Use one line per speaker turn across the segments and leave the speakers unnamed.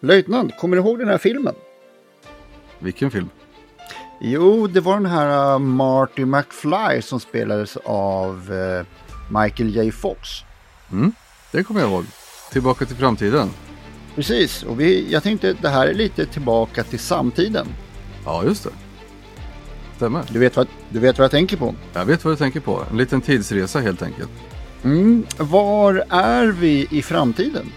Löjtnant, kommer du ihåg den här filmen?
Vilken film?
Jo, det var den här uh, Marty McFly som spelades av uh, Michael J. Fox.
Mm, det kommer jag ihåg. Tillbaka till framtiden.
Precis, och vi, jag tänkte det här är lite tillbaka till samtiden.
Ja, just det. Stämmer.
Du vet, vad, du vet vad jag tänker på?
Jag vet vad du tänker på. En liten tidsresa helt enkelt.
Mm, var är vi i framtiden?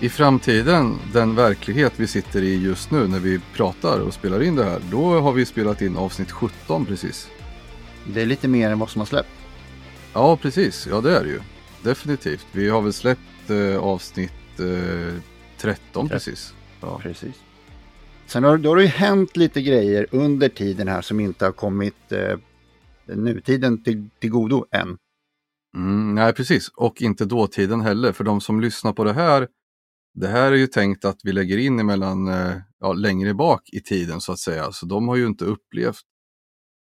I framtiden, den verklighet vi sitter i just nu när vi pratar och spelar in det här, då har vi spelat in avsnitt 17 precis.
Det är lite mer än vad som har släppt.
Ja, precis. Ja, det är det ju. Definitivt. Vi har väl släppt eh, avsnitt eh, 13 precis. Ja.
Precis. Sen har, då har det ju hänt lite grejer under tiden här som inte har kommit eh, nutiden till, till godo än.
Mm, nej, precis. Och inte dåtiden heller. För de som lyssnar på det här, det här är ju tänkt att vi lägger in emellan, eh, ja, längre bak i tiden så att säga. Så de har ju inte upplevt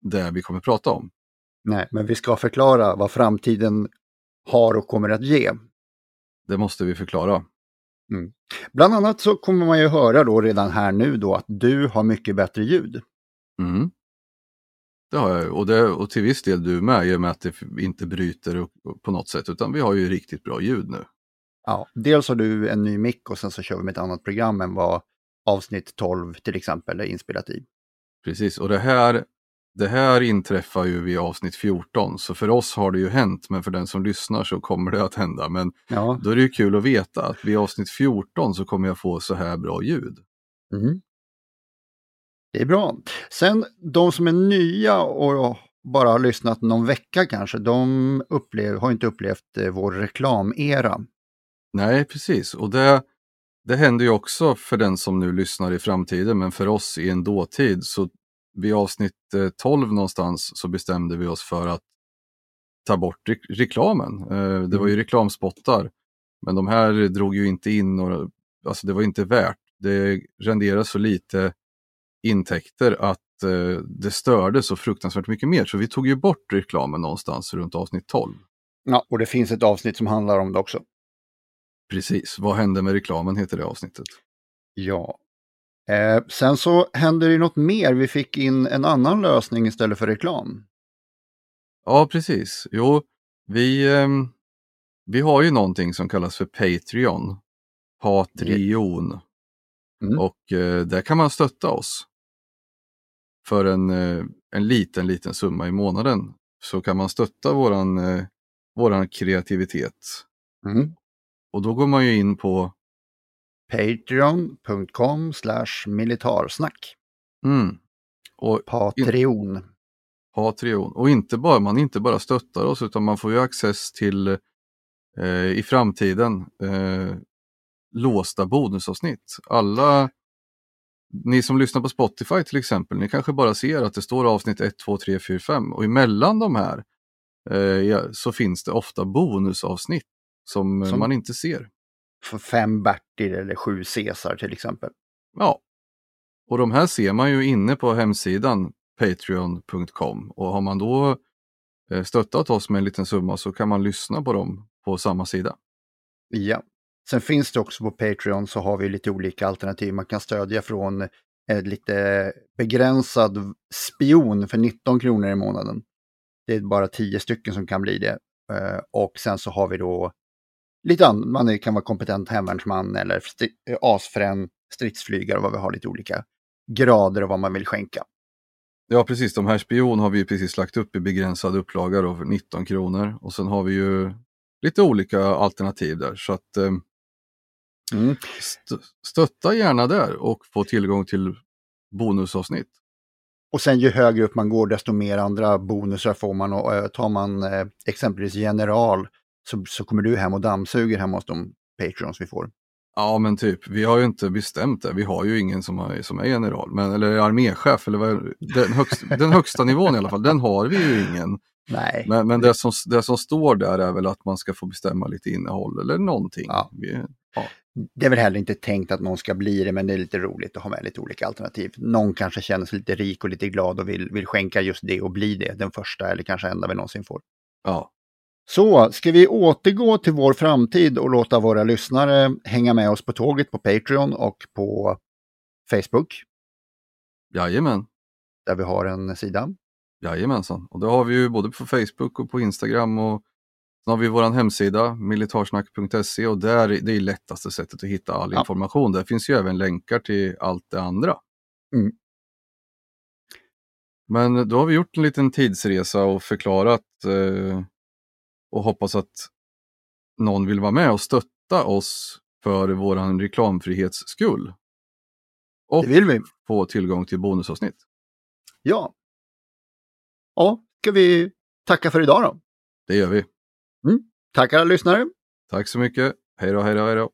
det vi kommer prata om.
Nej, men vi ska förklara vad framtiden har och kommer att ge.
Det måste vi förklara.
Mm. Bland annat så kommer man ju höra då redan här nu då att du har mycket bättre ljud.
Mm. Det har jag och, det, och till viss del du med i och med att det inte bryter på något sätt utan vi har ju riktigt bra ljud nu.
Ja, dels har du en ny mick och sen så kör vi med ett annat program än vad avsnitt 12 till exempel är inspelat i.
Precis, och det här, det här inträffar ju vid avsnitt 14 så för oss har det ju hänt men för den som lyssnar så kommer det att hända. Men
Ja.
då är det ju kul att veta att vid avsnitt 14 så kommer jag få så här bra ljud.
Mm. Det är bra. Sen de som är nya och bara har lyssnat någon vecka kanske, de upplev, har inte upplevt eh, vår reklamera.
Nej, precis. Och det, det händer ju också för den som nu lyssnar i framtiden, men för oss i en dåtid. Så vid avsnitt eh, 12 någonstans så bestämde vi oss för att ta bort re reklamen. Eh, det var ju reklamspottar, men de här drog ju inte in några, alltså det var inte värt. Det renderade så lite intäkter att eh, det störde så fruktansvärt mycket mer. Så vi tog ju bort reklamen någonstans runt avsnitt 12.
Ja, och det finns ett avsnitt som handlar om det också.
Precis, vad hände med reklamen heter det avsnittet.
Ja. Eh, sen så händer det något mer. Vi fick in en annan lösning istället för reklam.
Ja, precis. Jo, vi, ehm, vi har ju någonting som kallas för Patreon. Patreon.
Mm.
Och eh, där kan man stötta oss. För en, eh, en liten, liten summa i månaden så kan man stötta våran, eh, våran kreativitet.
Mm.
Och då går man ju in på
Patreon.com slash militarsnack.
mm, och
Patreon.
Patreon. Och inte bara, man inte bara stöttar oss utan man får ju access till eh, i framtiden eh, låsta bonusavsnitt. Alla ni som lyssnar på Spotify till exempel, ni kanske bara ser att det står avsnitt 1, 2, 3, 4, 5 och emellan de här eh, så finns det ofta bonusavsnitt som,
Som-
man inte ser.
För fem Bertil eller sju Caesar till exempel.
Ja, och de här ser man ju inne på hemsidan patreon.com och har man då eh, stöttat oss med en liten summa så kan man lyssna på dem på samma sida.
Ja. Sen finns det också på Patreon så har vi lite olika alternativ. Man kan stödja från ett lite begränsad spion för 19 kronor i månaden. Det är bara 10 stycken som kan bli det. Eh, Och sen så har vi då lite annat. Man kan vara kompetent hemvärnsman eller eh, asfrän stridsflygare vad vi har lite olika grader och vad man vill skänka.
Ja precis, de här spion har vi ju precis lagt upp i begränsad upplaga då för 19 kronor och sen har vi ju lite olika alternativ där så att eh,
Mm.
st- stötta gärna där och få tillgång till bonusavsnitt.
och sen ju högre upp man går desto mer andra bonusar får man och eh, tar man eh, exempelvis general så, så kommer du hem och dammsuger hemma hos de Patreons vi får.
Ja men typ, vi har ju inte bestämt det. Vi har ju ingen som, har, som är general, men, eller arméchef, eller vad, den, högst, den högsta nivån i alla fall, den har vi ju ingen.
Nej.
Men, men det, som, det som står där är väl att man ska få bestämma lite innehåll eller någonting.
Ja.
Vi, ja.
Det är väl heller inte tänkt att någon ska bli det, men det är lite roligt att ha med lite olika alternativ. Någon kanske känner sig lite rik och lite glad och vill, vill skänka just det och bli det, den första eller kanske enda vi någonsin får.
ja.
Så, ska vi återgå till vår framtid och låta våra lyssnare hänga med oss på tåget på Patreon och på Facebook,
Jajamän.
där vi har en sida.
Jajamensan. Och det har vi ju både på Facebook och på Instagram och sen har vi vår hemsida militarsnack.se och där det är lättaste sättet att hitta all
Ja.
information. Där finns ju även länkar till allt det andra.
Mm.
Men då har vi gjort en liten tidsresa och förklarat eh, och hoppas att någon vill vara med och stötta oss för våran reklamfrihets skull. Och
Det vill vi.
få tillgång till bonusavsnitt.
Ja. Ja, ska vi tacka för idag då.
Det gör vi.
Tackar alla lyssnare.
Tack så mycket. Hej då, hej då, hej då.